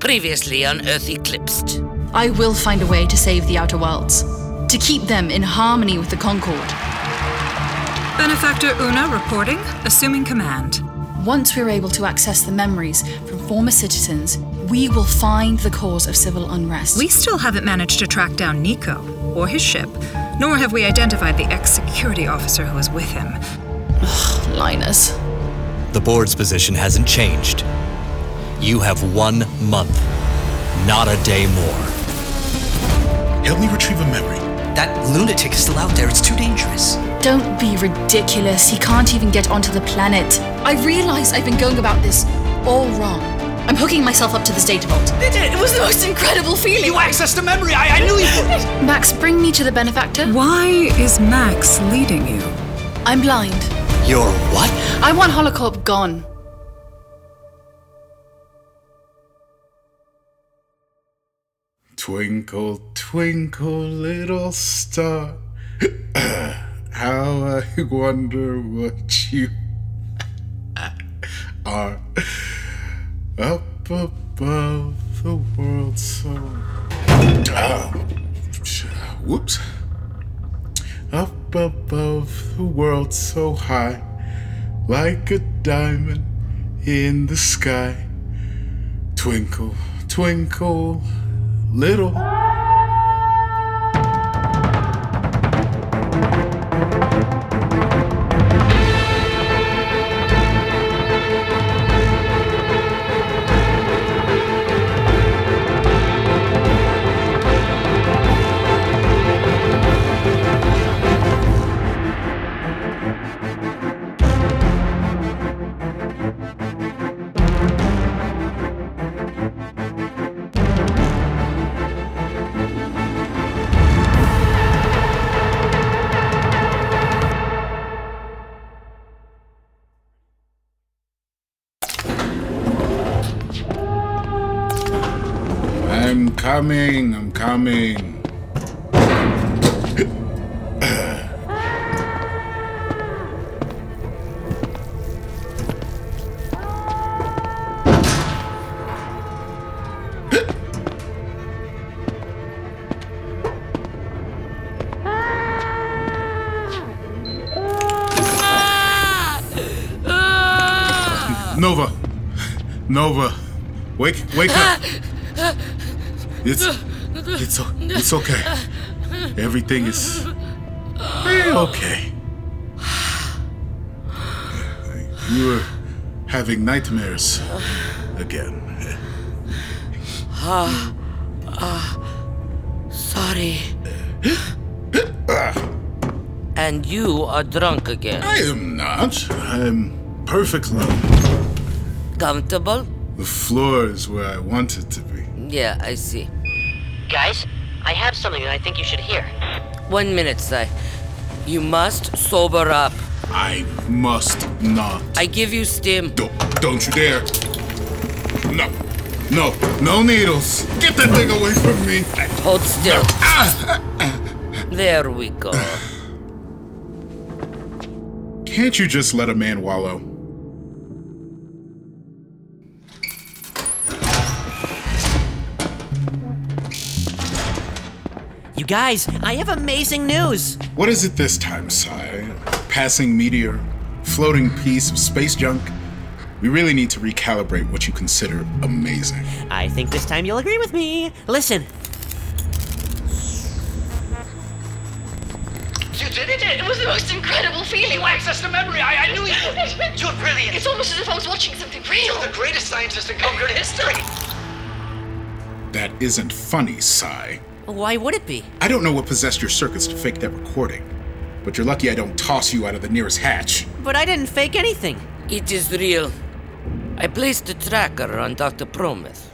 Previously on Earth Eclipsed. I will find a way to save the Outer Worlds, to keep them in harmony with the Concord. Benefactor Una reporting, assuming command. Once we're able to access the memories from former citizens, we will find the cause of civil unrest. We still haven't managed to track down Nico or his ship, nor have we identified the ex security officer who was with him. Linus. The board's position hasn't changed. You have one month, not a day more. Help me retrieve a memory. That lunatic is still out there. It's too dangerous. Don't be ridiculous. He can't even get onto the planet. I realize I've been going about this all wrong. I'm hooking myself up to this data vault. It, it was the most incredible feeling. You accessed a memory. I, I knew you would. Max, bring me to the benefactor. Why is Max leading you? I'm blind. You're what? I want Holocorp gone. Twinkle, twinkle, little star. How I wonder what you are up above the world so. Ah, whoops. Up above the world so high, like a diamond in the sky. Twinkle, twinkle, little. Coming, I'm coming. Nova, Nova, wake, wake up. It's it's o- it's okay. Everything is okay. You were having nightmares again. Ah, ah, sorry. and you are drunk again. I am not. I'm perfectly. Comfortable? The floor is where I want it to be. Yeah, I see. Guys, I have something that I think you should hear. One minute, Sai. You must sober up. I must not. I give you stim. Don't, don't you dare. No, no, no needles. Get that thing away from me. Hold still. There we go. Can't you just let a man wallow? Guys, I have amazing news. What is it this time, Sai? Passing meteor? Floating piece of space junk? We really need to recalibrate what you consider amazing. I think this time you'll agree with me. Listen. You did it! It was the most incredible feeling! You accessed a memory. I, I knew you. You're brilliant. It's almost as if I was watching something real! You're the greatest scientist in Concord history. That isn't funny, Sai. Why would it be? I don't know what possessed your circuits to fake that recording, but you're lucky I don't toss you out of the nearest hatch. But I didn't fake anything. It is real. I placed the tracker on Dr. Prometh.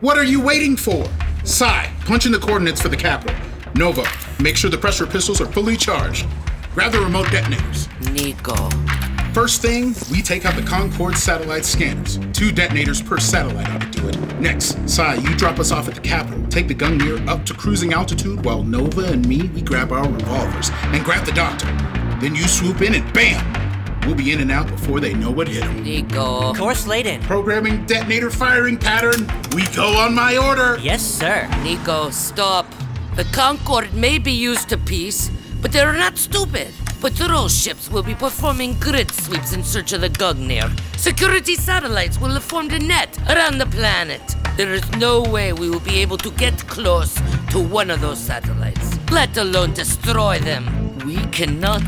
What are you waiting for? Sai, punch in the coordinates for the capital. Nova, make sure the pressure pistols are fully charged. Grab the remote detonators. Nico. First thing, we take out the Concord satellite scanners. Two detonators per satellite ought to do it. Next, Sai, you drop us off at the Capitol. Take the Gungnir up to cruising altitude while Nova and me, we grab our revolvers and grab the doctor. Then you swoop in and bam! We'll be in and out before they know what hit them. Nico. Course laid in. Programming detonator firing pattern. We go on my order. Yes, sir. Nico, stop. The Concord may be used to peace, but they're not stupid. Patrol ships will be performing grid sweeps in search of the Gungnir. Security satellites will have formed a net around the planet. There is no way we will be able to get close to one of those satellites, let alone destroy them. We cannot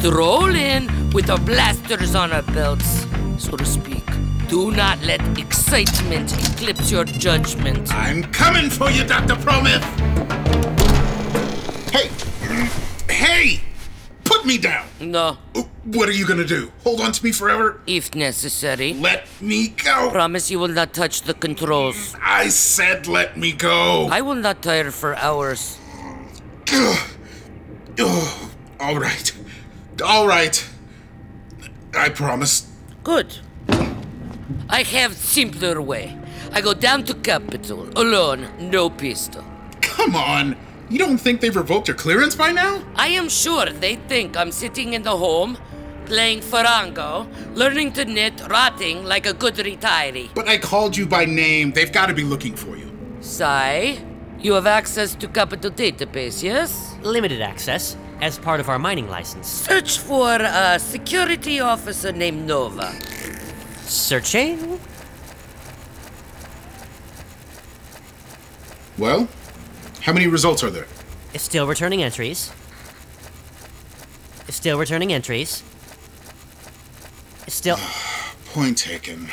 stroll in with our blasters on our belts, so to speak. Do not let excitement eclipse your judgment. I'm coming for you, Dr. Prometh! Hey! Hey! Put me down! No, oh, What are you gonna do? Hold on to me forever? if necessary. Let me go! Promise you will not touch the controls. I said let me go! I will not tire for hours. Oh, all right. All right. I promise. Good. I have simpler way. I go down to Capital, alone, no pistol. Come on. You don't think they've revoked your clearance by now? I am sure they think I'm sitting in the home, playing Farango, learning to knit, rotting like a good retiree. But I called you by name. They've got to be looking for you. Sai, you have access to Capital database, yes? Limited access as part of our mining license. Search for a security officer named Nova. Searching? Well, how many results are there? It's Still returning entries. It's Still returning entries. It's Still. Point taken.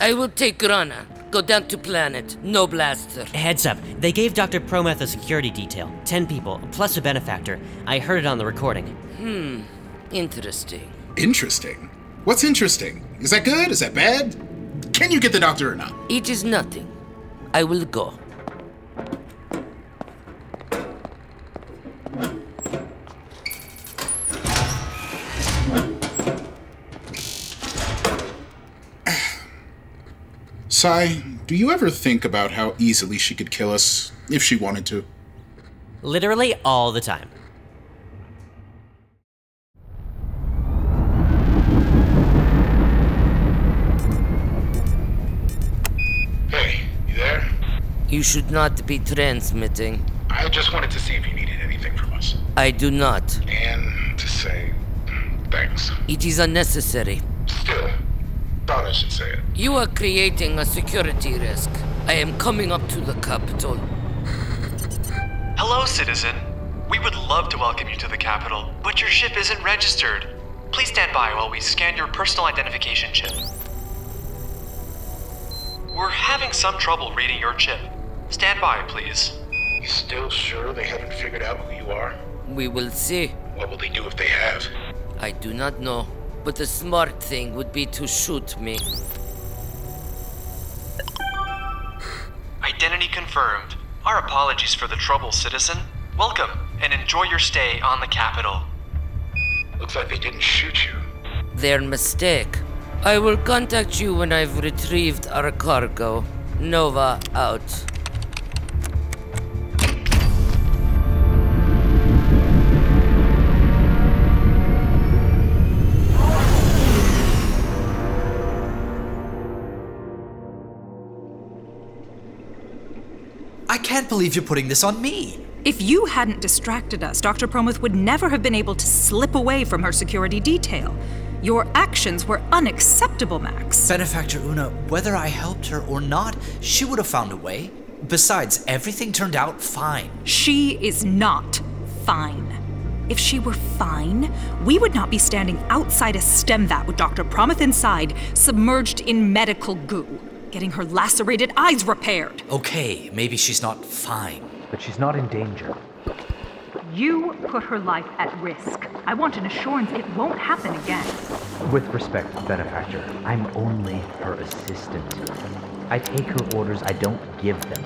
I will take Grana. Go down to planet. No blaster. Heads up. They gave Dr. Prometh a security detail. Ten people, plus a benefactor. I heard it on the recording. Hmm. Interesting. Interesting. What's interesting? Is that good? Is that bad? Can you get the doctor or not? It is nothing. I will go. Sai, do you ever think about how easily she could kill us if she wanted to? Literally all the time. Hey, you there? You should not be transmitting. I just wanted to see if you needed anything from us. I do not. And to say mm, thanks. It is unnecessary. Still, thought I should say it. You are creating a security risk. I am coming up to the capital. Hello, citizen. We would love to welcome you to the capital, but your ship isn't registered. Please stand by while we scan your personal identification chip. We're having some trouble reading your chip. Stand by, please. You still sure they haven't figured out who you are? We will see. What will they do if they have? I do not know, but the smart thing would be to shoot me. Identity confirmed. Our apologies for the trouble, citizen. Welcome, and enjoy your stay on the capital. Looks like they didn't shoot you. Their mistake. I will contact you when I've retrieved our cargo. Nova out. Can't believe you're putting this on me. If you hadn't distracted us, Dr. Prometh would never have been able to slip away from her security detail. Your actions were unacceptable, Max. Benefactor Una, whether I helped her or not, she would have found a way. Besides, everything turned out fine. She is not fine. If she were fine, we would not be standing outside a stem vat with Dr. Prometh inside, submerged in medical goo, getting her lacerated eyes repaired. Okay, maybe she's not fine. But she's not in danger. You put her life at risk. I want an assurance it won't happen again. With respect, Benefactor, I'm only her assistant. I take her orders, I don't give them.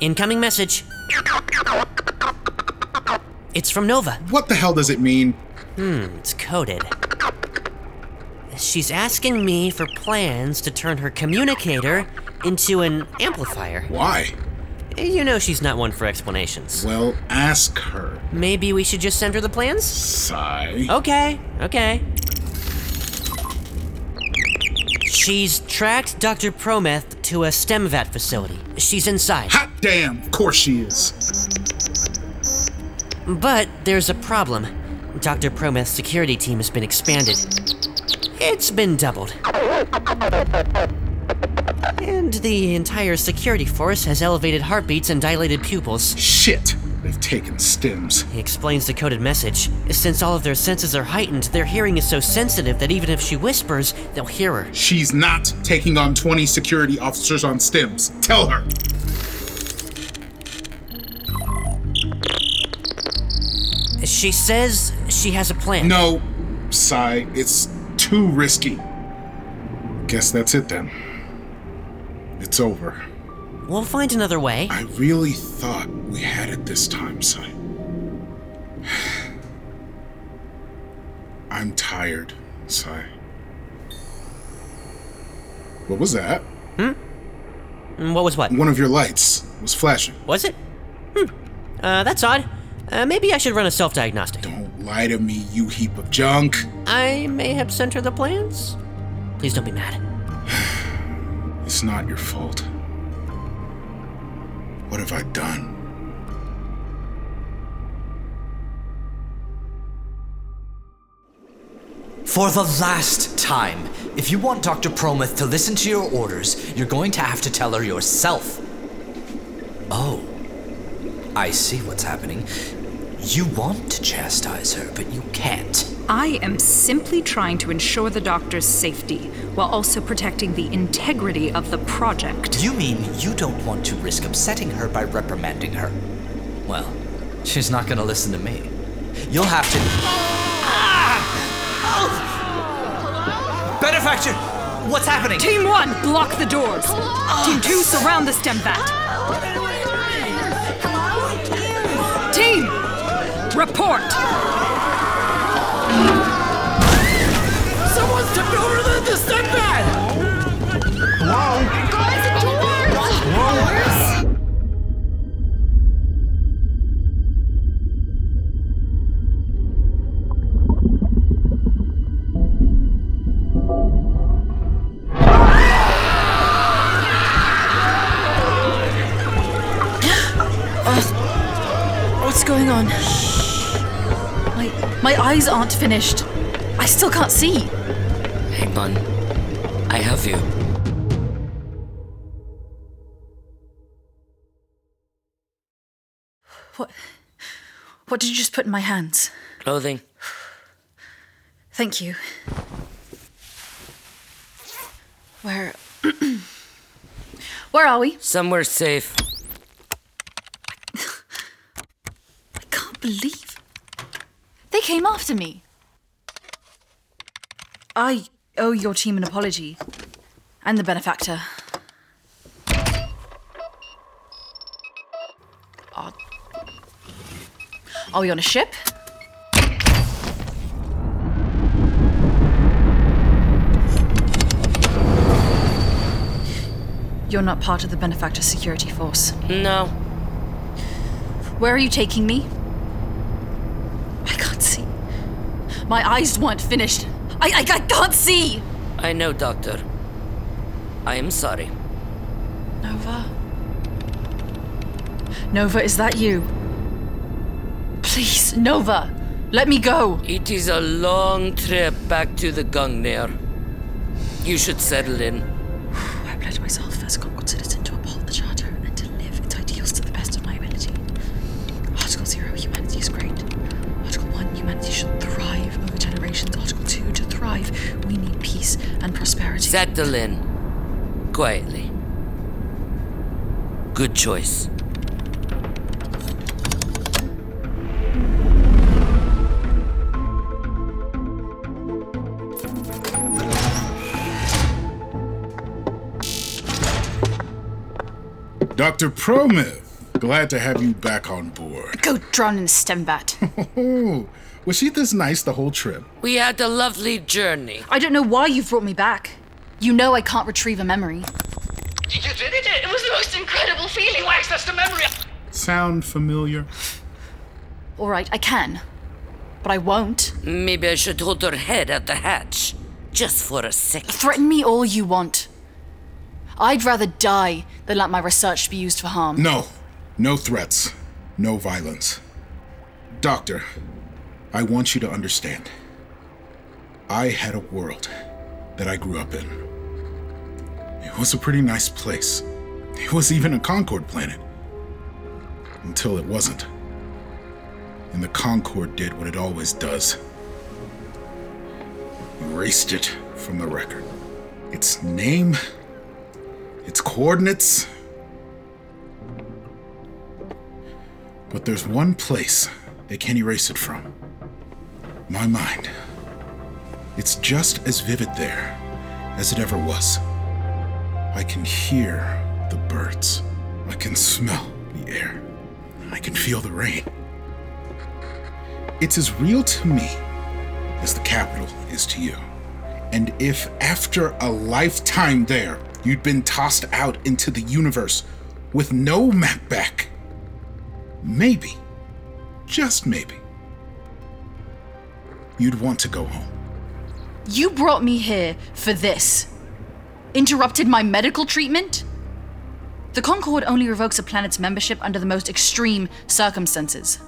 Incoming message. It's from Nova. What the hell does it mean? Hmm, it's coded. She's asking me for plans to turn her communicator into an amplifier. Why? You know she's not one for explanations. Well, ask her. Maybe we should just send her the plans? Sai. Okay, okay. She's tracked Dr. Prometh to a STEMVAT facility. She's inside. Hot damn, of course she is. But there's a problem. Dr. Prometh's security team has been expanded. It's been doubled. And the entire security force has elevated heartbeats and dilated pupils. Shit, they've taken stems. He explains the coded message. Since all of their senses are heightened, their hearing is so sensitive that even if she whispers, they'll hear her. She's not taking on 20 security officers on stems. Tell her. She says she has a plan. No, Sai, it's too risky. Guess that's it then. It's over. We'll find another way. I really thought we had it this time, Sai. I'm tired, Sai. What was that? Hmm? What was what? One of your lights was flashing. Was it? Hmm. Uh, that's odd. Uh, maybe I should run a self diagnostic. Don't lie to me, you heap of junk. I may have sent her the plans. Please don't be mad. It's not your fault. What have I done? For the last time, if you want Dr. Prometh to listen to your orders, you're going to have to tell her yourself. Oh, I see what's happening. You want to chastise her, but you can't. I am simply trying to ensure the doctor's safety while also protecting the integrity of the project. You mean you don't want to risk upsetting her by reprimanding her? Well, she's not gonna listen to me. You'll have to. Ah! Oh! Benefactor! What's happening? Team 1, block the doors. Team 2, surround the stem vat. Report. Finished. I still can't see. Hang on. I have you. What What did you just put in my hands? Clothing. Thank you. Where Where are we? Somewhere safe. I can't believe they came after me. I owe your team an apology. And the benefactor. Are, are we on a ship? You're not part of the benefactor security force. No. Where are you taking me? I can't see. My eyes weren't finished. I, I, I can't see! I know, Doctor. I am sorry. Nova? Nova, is that you? Please, Nova, let me go. It is a long trip back to the Gungnir. You should settle in. I pledge myself Concord 2, to thrive, we need peace and prosperity. Settle in. Quietly. Good choice. Dr. Prometh, glad to have you back on board. Go drown in a stem vat. Oh, was she this nice the whole trip? We had a lovely journey. I don't know why you've brought me back. You know I can't retrieve a memory. You did it? It was the most incredible feeling. You accessed a memory. Sound familiar? All right, I can. But I won't. Maybe I should hold her head at the hatch. Just for a second. Threaten me all you want. I'd rather die than let my research be used for harm. No. No threats. No violence. Doctor, I want you to understand. I had a world that I grew up in. It was a pretty nice place. It was even a Concord planet. Until it wasn't. And the Concord did what it always does erased it from the record. Its name, its coordinates. But there's one place they can't erase it from my mind. It's just as vivid there as it ever was. I can hear the birds. I can smell the air. I can feel the rain. It's as real to me as the capital is to you. And if after a lifetime there, you'd been tossed out into the universe with no map back, maybe, just maybe, you'd want to go home. You brought me here for this. Interrupted my medical treatment? The Concord only revokes a planet's membership under the most extreme circumstances.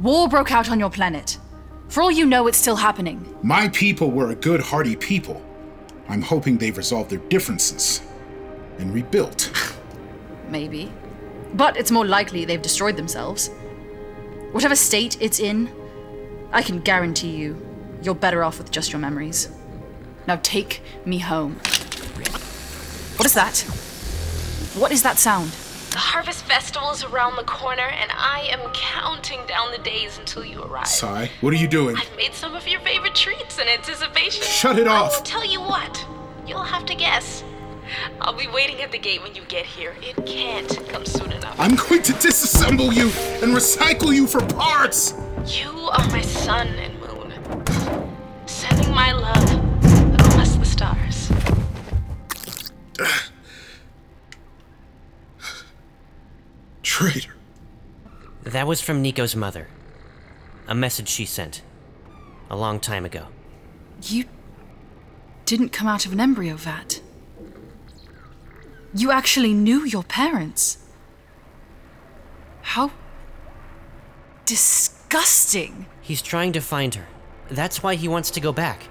War broke out on your planet. For all you know, it's still happening. My people were a good, hearty people. I'm hoping they've resolved their differences and rebuilt. Maybe. But it's more likely they've destroyed themselves. Whatever state it's in, I can guarantee you, you're better off with just your memories. Now take me home. What is that? What is that sound? The Harvest Festival is around the corner, and I am counting down the days until you arrive. Sai, what are you doing? I've made some of your favorite treats in anticipation. Shut it off. I will tell you what. You'll have to guess. I'll be waiting at the gate when you get here. It can't come soon enough. I'm going to disassemble you and recycle you for parts! You are my sun and moon, sending my love across the stars. Traitor. That was from Nico's mother. A message she sent. A long time ago. You didn't come out of an embryo vat. You actually knew your parents. How disgusting. He's trying to find her. That's why he wants to go back.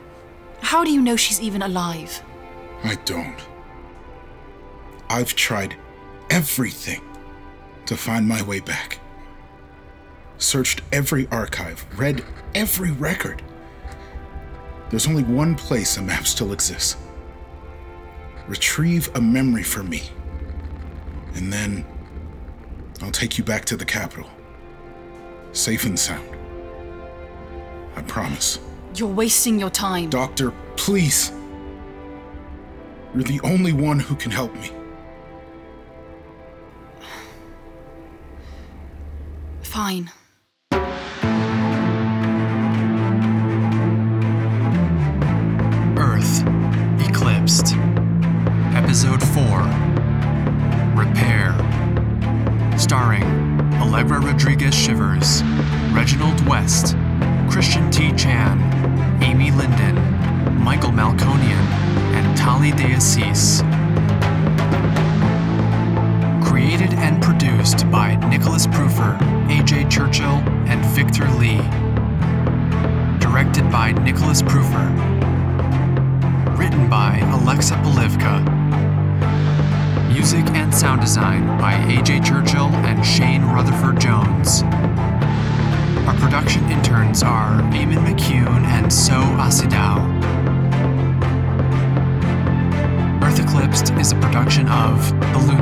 How do you know she's even alive? I don't. I've tried everything to find my way back. Searched every archive, read every record. There's only one place a map still exists. Retrieve a memory for me. And then I'll take you back to the capital. Safe and sound. I promise. You're wasting your time. Doctor, please. You're the only one who can help me. Fine. Allegra Rodriguez Shivers, Reginald West, Christian T. Chan, Amy Linden, Michael Malconian, and Tali De Assis. Created and produced by Nicholas Proofer, AJ Churchill, and Victor Lee. Directed by Nicholas Proofer. Written by Alexa Polivka. Music and sound design by AJ Churchill and Shane Rutherford Jones. Our production interns are Eamon McCune and So Asidao. Earth Eclipsed is a production of The Loon